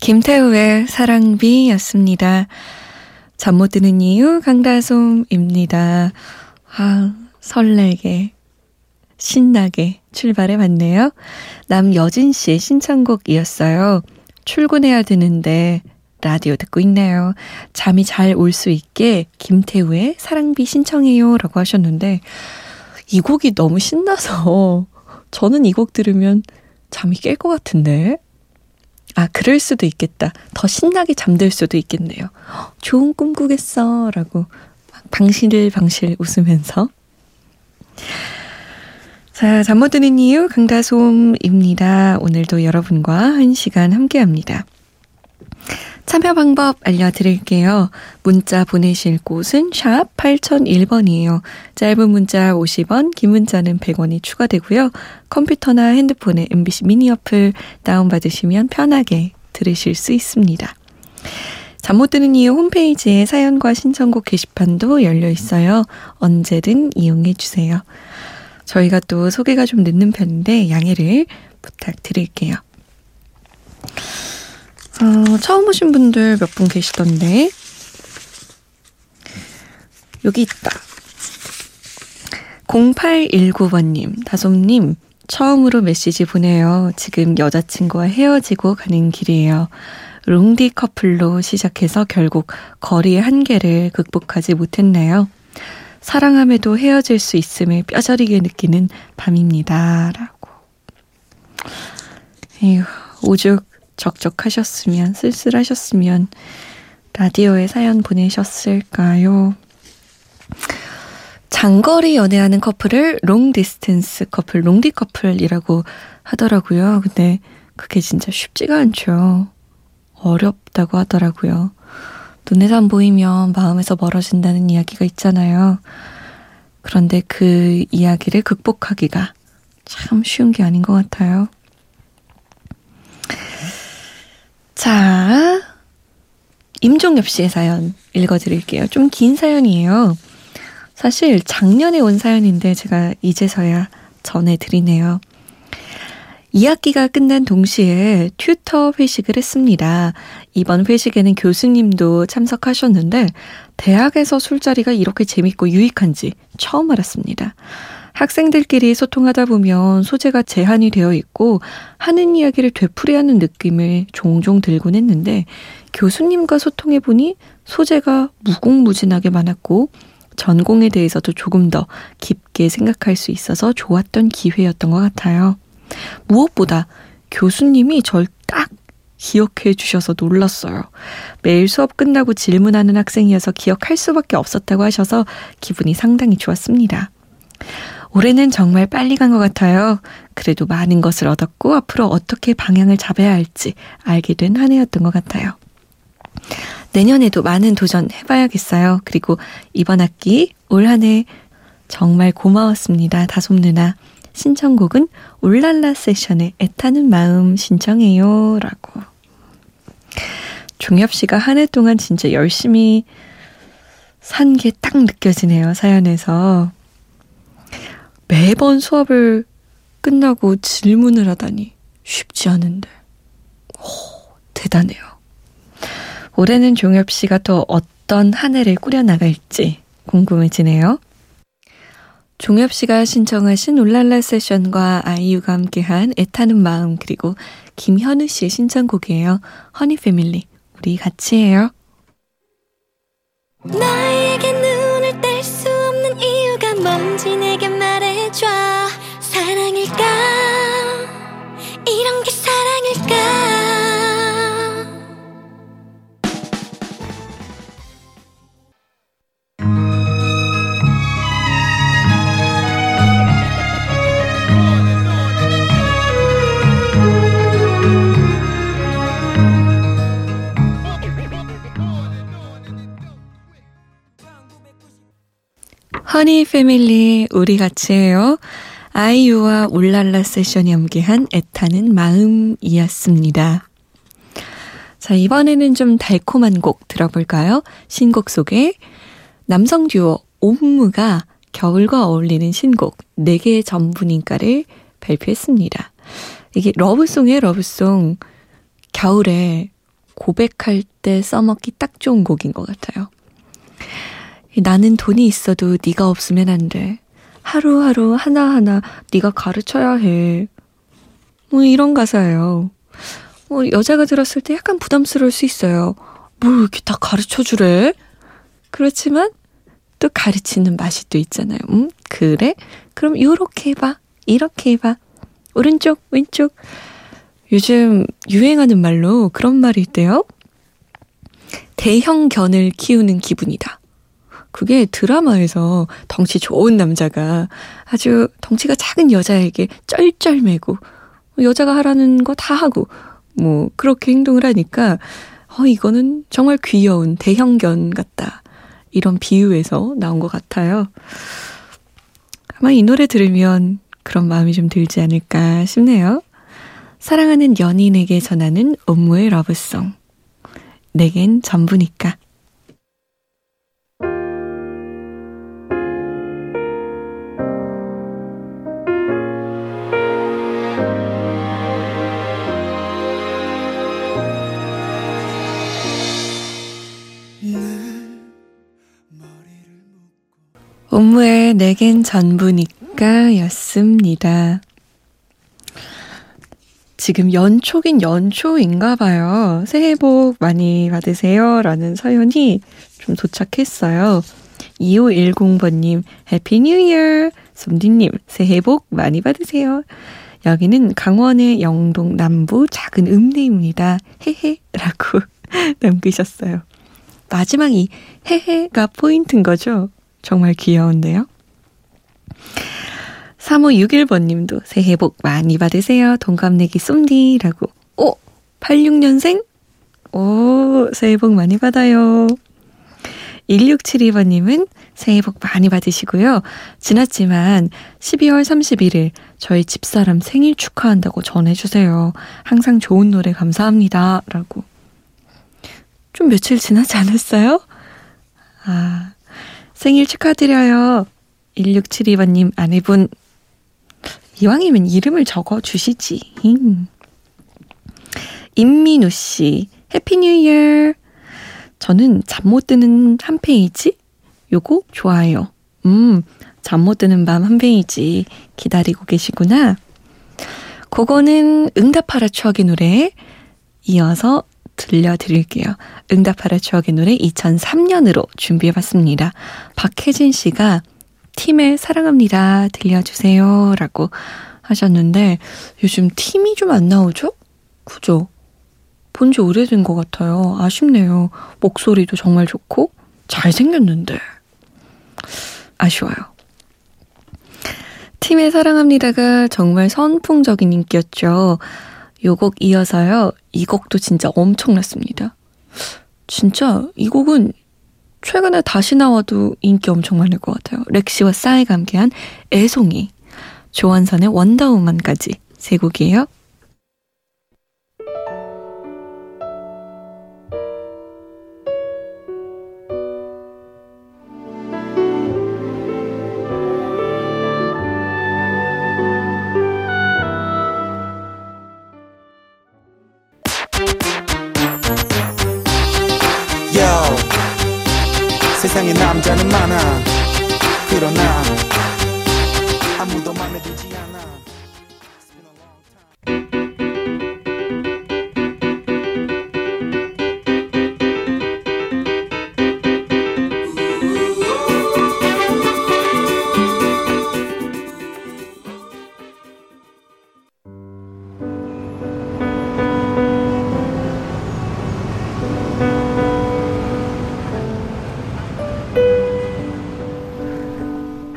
김태우의 사랑비였습니다. 잠 못 드는 이유 강다솜입니다. 아 설레게 신나게 출발해 봤네요. 남여진 씨의 신청곡이었어요. 출근해야 되는데 라디오 듣고 있네요. 잠이 잘 올 수 있게 김태우의 사랑비 신청해요 라고 하셨는데 이 곡이 너무 신나서 저는 이 곡 들으면 잠이 깰 것 같은데 아 그럴 수도 있겠다. 더 신나게 잠들 수도 있겠네요. 좋은 꿈 꾸겠어 라고 방실 방실 웃으면서 자, 잠 못 드는 이유 강다솜입니다. 오늘도 여러분과 한 시간 함께 합니다. 참여 방법 알려드릴게요. 문자 보내실 곳은 샵 8001번이에요. 짧은 문자 50원, 긴 문자는 100원이 추가되고요. 컴퓨터나 핸드폰에 MBC 미니 어플 다운받으시면 편하게 들으실 수 있습니다. 잠 못 드는 이유 홈페이지에 사연과 신청곡 게시판도 열려 있어요. 언제든 이용해 주세요. 저희가 또 소개가 좀 늦는 편인데 양해를 부탁드릴게요. 어, 처음 오신 분들 몇 분 계시던데. 여기 있다. 0819번님, 다솜님, 처음으로 메시지 보내요. 지금 여자친구와 헤어지고 가는 길이에요. 롱디 커플로 시작해서 결국 거리의 한계를 극복하지 못했네요. 사랑함에도 헤어질 수 있음을 뼈저리게 느끼는 밤입니다. 라고. 에휴, 오죽 적적하셨으면, 쓸쓸하셨으면, 라디오에 사연 보내셨을까요? 장거리 연애하는 커플을 long distance 커플, 롱디 커플이라고 하더라고요. 근데 그게 진짜 쉽지가 않죠. 어렵다고 하더라고요. 눈에서 안 보이면 마음에서 멀어진다는 이야기가 있잖아요. 그런데 그 이야기를 극복하기가 참 쉬운 게 아닌 것 같아요. 자, 임종엽 씨의 사연 읽어드릴게요. 좀 긴 사연이에요. 사실 작년에 온 사연인데 제가 이제서야 전해드리네요. 2학기가 끝난 동시에 튜터 회식을 했습니다. 이번 회식에는 교수님도 참석하셨는데 대학에서 술자리가 이렇게 재밌고 유익한지 처음 알았습니다. 학생들끼리 소통하다 보면 소재가 제한이 되어 있고 하는 이야기를 되풀이하는 느낌을 종종 들곤 했는데 교수님과 소통해 보니 소재가 무궁무진하게 많았고 전공에 대해서도 조금 더 깊게 생각할 수 있어서 좋았던 기회였던 것 같아요. 무엇보다 교수님이 절 딱 기억해 주셔서 놀랐어요. 매일 수업 끝나고 질문하는 학생이어서 기억할 수밖에 없었다고 하셔서 기분이 상당히 좋았습니다. 올해는 정말 빨리 간 것 같아요. 그래도 많은 것을 얻었고 앞으로 어떻게 방향을 잡아야 할지 알게 된 한 해였던 것 같아요. 내년에도 많은 도전 해봐야겠어요. 그리고 이번 학기 올 한 해 정말 고마웠습니다. 다솜 누나. 신청곡은 울랄라 세션의 애타는 마음 신청해요. 라고. 종엽 씨가 한 해 동안 진짜 열심히 산 게 딱 느껴지네요. 사연에서. 매번 수업을 끝나고 질문을 하다니 쉽지 않은데. 오, 대단해요. 올해는 종엽 씨가 또 어떤 한 해를 꾸려나갈지 궁금해지네요. 종엽 씨가 신청하신 울랄라 세션과 아이유가 함께한 애타는 마음 그리고 김현우 씨의 신청곡이에요. 허니 패밀리 우리 같이 해요. 나에게 허니 패밀리 우리 같이 해요. 아이유와 울랄라 세션이 함께한 애타는 마음이었습니다. 자, 이번에는 좀 달콤한 곡 들어볼까요? 신곡 속에 남성 듀오 옴므가 겨울과 어울리는 신곡 4개의 전부니까를 발표했습니다. 이게 love song이에요, love song. 겨울에 고백할 때 써먹기 딱 좋은 곡인 것 같아요. 나는 돈이 있어도 네가 없으면 안 돼. 하루하루 하나하나 네가 가르쳐야 해. 뭐 이런 가사예요. 뭐 여자가 들었을 때 약간 부담스러울 수 있어요. 뭘 이렇게 다 가르쳐 주래? 그렇지만 또 가르치는 맛이 또 있잖아요. 음, 그래? 그럼 요렇게 해봐. 이렇게 해봐. 오른쪽, 왼쪽. 요즘 유행하는 말로 그런 말이 있대요. 대형 견을 키우는 기분이다. 그게 드라마에서 덩치 좋은 남자가 아주 덩치가 작은 여자에게 쩔쩔매고 여자가 하라는 거 다 하고 뭐 그렇게 행동을 하니까 어 이거는 정말 귀여운 대형견 같다. 이런 비유에서 나온 것 같아요. 아마 이 노래 들으면 그런 마음이 좀 들지 않을까 싶네요. 사랑하는 연인에게 전하는 업무의 러브송. 내겐 전부니까. 내겐 전부니까 였습니다. 지금 연초긴 연초인가 봐요. 새해 복 많이 받으세요. 라는 사연이 좀 도착했어요. 2510번님, Happy New Year! 솜디님, 새해 복 많이 받으세요. 여기는 강원의 영동 남부 작은 읍내입니다. 헤헤. 라고 남기셨어요. 마지막 이 헤헤가 포인트인 거죠? 정말 귀여운데요? 3561번 님도 새해 복 많이 받으세요. 동갑내기 쏨디라고. 오! 86년생? 오, 새해 복 많이 받아요. 1672번 님은 새해 복 많이 받으시고요. 지났지만 12월 31일 저희 집사람 생일 축하한다고 전해주세요. 항상 좋은 노래 감사합니다. 라고. 좀 며칠 지나지 않았어요? 아, 생일 축하드려요. 1672번님 아내분 이왕이면 이름을 적어 주시지. 임민우 씨, Happy New Year. 저는 잠 못 드는 한 페이지? 요거 좋아요. 음, 잠 못 드는 밤 한 페이지 기다리고 계시구나. 그거는 응답하라 추억의 노래 이어서 들려드릴게요. 응답하라 추억의 노래 2003년으로 준비해봤습니다. 박혜진 씨가 팀의 사랑합니다. 들려주세요. 라고 하셨는데 요즘 팀이 좀 안 나오죠? 그죠? 본 지 오래된 것 같아요. 아쉽네요. 목소리도 정말 좋고 잘생겼는데. 아쉬워요. 팀의 사랑합니다가 정말 선풍적인 인기였죠. 요 곡 이어서요. 이 곡도 진짜 엄청났습니다. 진짜 이 곡은 최근에 다시 나와도 인기 엄청 많을 것 같아요. 렉시와 싸이가 함께한 애송이, 조원선의 원더우먼까지 세 곡이에요.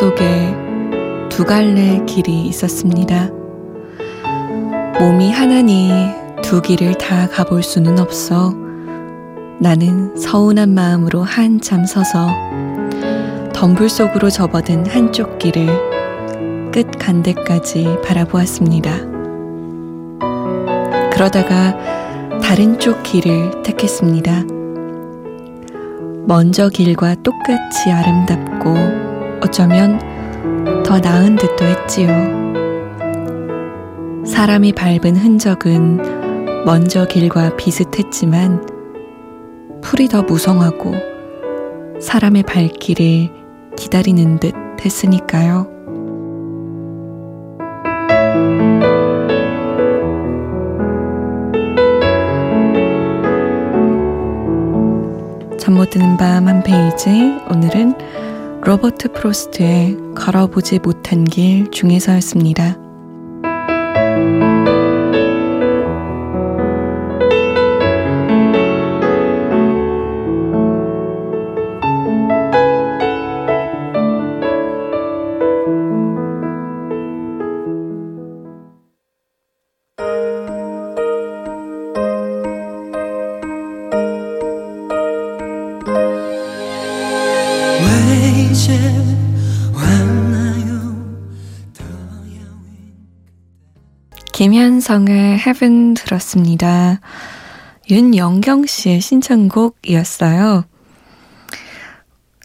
속에 두 갈래 길이 있었습니다. 몸이 하나니 두 길을 다 가볼 수는 없어 나는 서운한 마음으로 한참 서서 덤불 속으로 접어든 한쪽 길을 끝 간데까지 바라보았습니다. 그러다가 다른 쪽 길을 택했습니다. 먼저 길과 똑같이 아름답고 어쩌면 더 나은 듯도 했지요. 사람이 밟은 흔적은 먼저 길과 비슷했지만 풀이 더 무성하고 사람의 발길을 기다리는 듯 했으니까요. 잠못 드는 밤 한 페이지 오늘은 로버트 프로스트의 걸어보지 못한 길 중에서였습니다. 김현성의 Heaven 들었습니다. 윤영경 씨의 신청곡이었어요.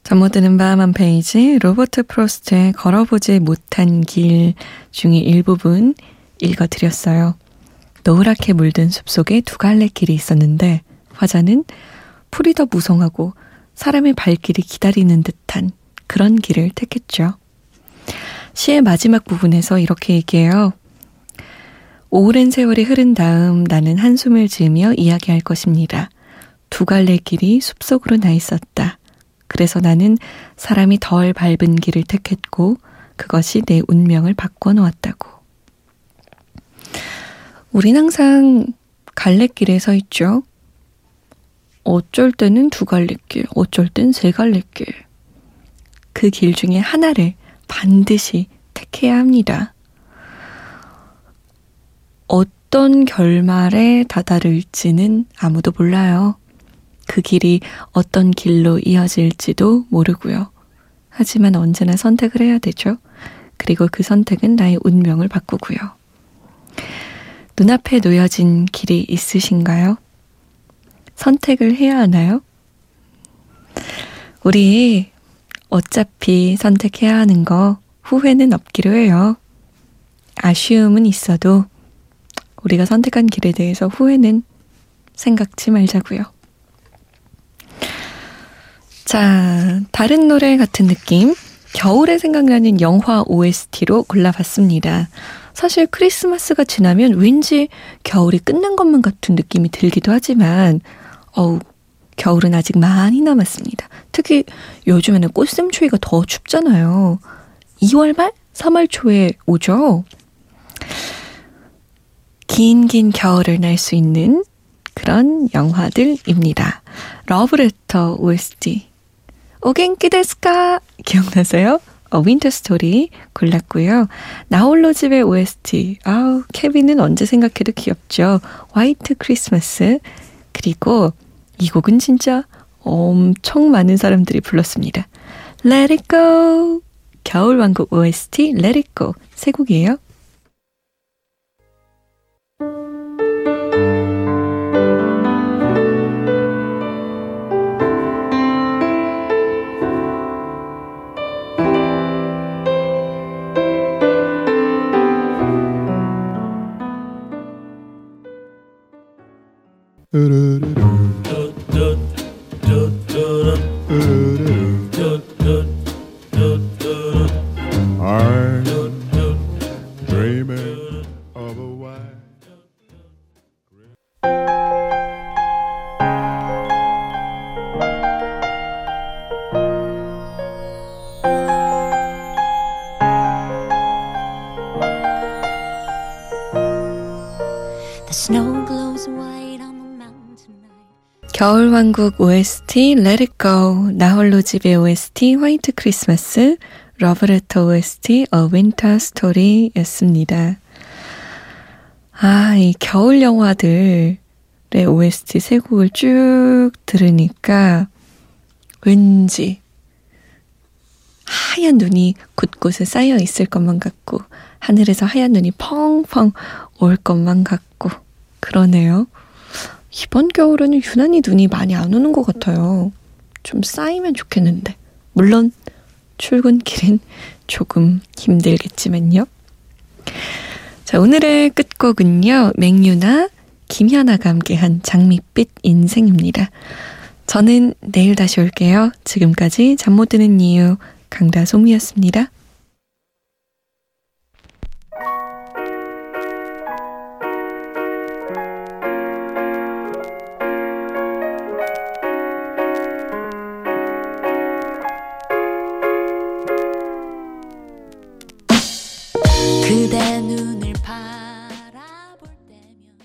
잠못 드는 밤 한 페이지 로버트 프로스트의 걸어보지 못한 길 중에 일부분 읽어드렸어요. 노랗게 물든 숲속에 두 갈래 길이 있었는데 화자는 풀이 더 무성하고 사람의 발길이 기다리는 듯한 그런 길을 택했죠. 시의 마지막 부분에서 이렇게 얘기해요. 오랜 세월이 흐른 다음 나는 한숨을 지으며 이야기할 것입니다. 두 갈래 길이 숲속으로 나 있었다. 그래서 나는 사람이 덜 밟은 길을 택했고 그것이 내 운명을 바꿔놓았다고. 우린 항상 갈래길에 서 있죠. 어쩔 때는 두 갈래길, 어쩔 땐 세 갈래길. 그 길 중에 하나를 반드시 택해야 합니다. 어떤 결말에 다다를지는 아무도 몰라요. 그 길이 어떤 길로 이어질지도 모르고요. 하지만 언제나 선택을 해야 되죠. 그리고 그 선택은 나의 운명을 바꾸고요. 눈앞에 놓여진 길이 있으신가요? 선택을 해야 하나요? 우리 어차피 선택해야 하는 거 후회는 없기로 해요. 아쉬움은 있어도 우리가 선택한 길에 대해서 후회는 생각지 말자고요. 자, 다른 노래 같은 느낌. 겨울에 생각나는 영화 OST로 골라봤습니다. 사실 크리스마스가 지나면 왠지 겨울이 끝난 것만 같은 느낌이 들기도 하지만, 어우, 겨울은 아직 많이 남았습니다. 특히 요즘에는 꽃샘추위가 더 춥잖아요. 2월 말? 3월 초에 오죠? 긴긴 겨울을 날 수 있는 그런 영화들입니다. 러브레터 OST. お元気ですか? 기억나세요? 어, Winter Story 골랐고요. 나홀로 집의 OST. 아우, 케빈은 언제 생각해도 귀엽죠. 화이트 크리스마스. 그리고 이 곡은 진짜 엄청 많은 사람들이 불렀습니다. Let it go. 겨울왕국 OST Let it go. 세 곡이에요. Arr. 겨울왕국 OST Let It Go, 나홀로 집의 OST 화이트 크리스마스, 러브레터 OST A Winter Story 였습니다. 아, 이 겨울 영화들의 OST 세 곡을 쭉 들으니까 왠지 하얀 눈이 곳곳에 쌓여 있을 것만 같고 하늘에서 하얀 눈이 펑펑 올 것만 같고 그러네요. 이번 겨울에는 유난히 눈이 많이 안 오는 것 같아요. 좀 쌓이면 좋겠는데. 물론 출근길은 조금 힘들겠지만요. 자, 오늘의 끝곡은요. 맹유나 김현아가 함께한 장밋빛 인생입니다. 저는 내일 다시 올게요. 지금까지 잠 못 드는 이유 강다솜이었습니다.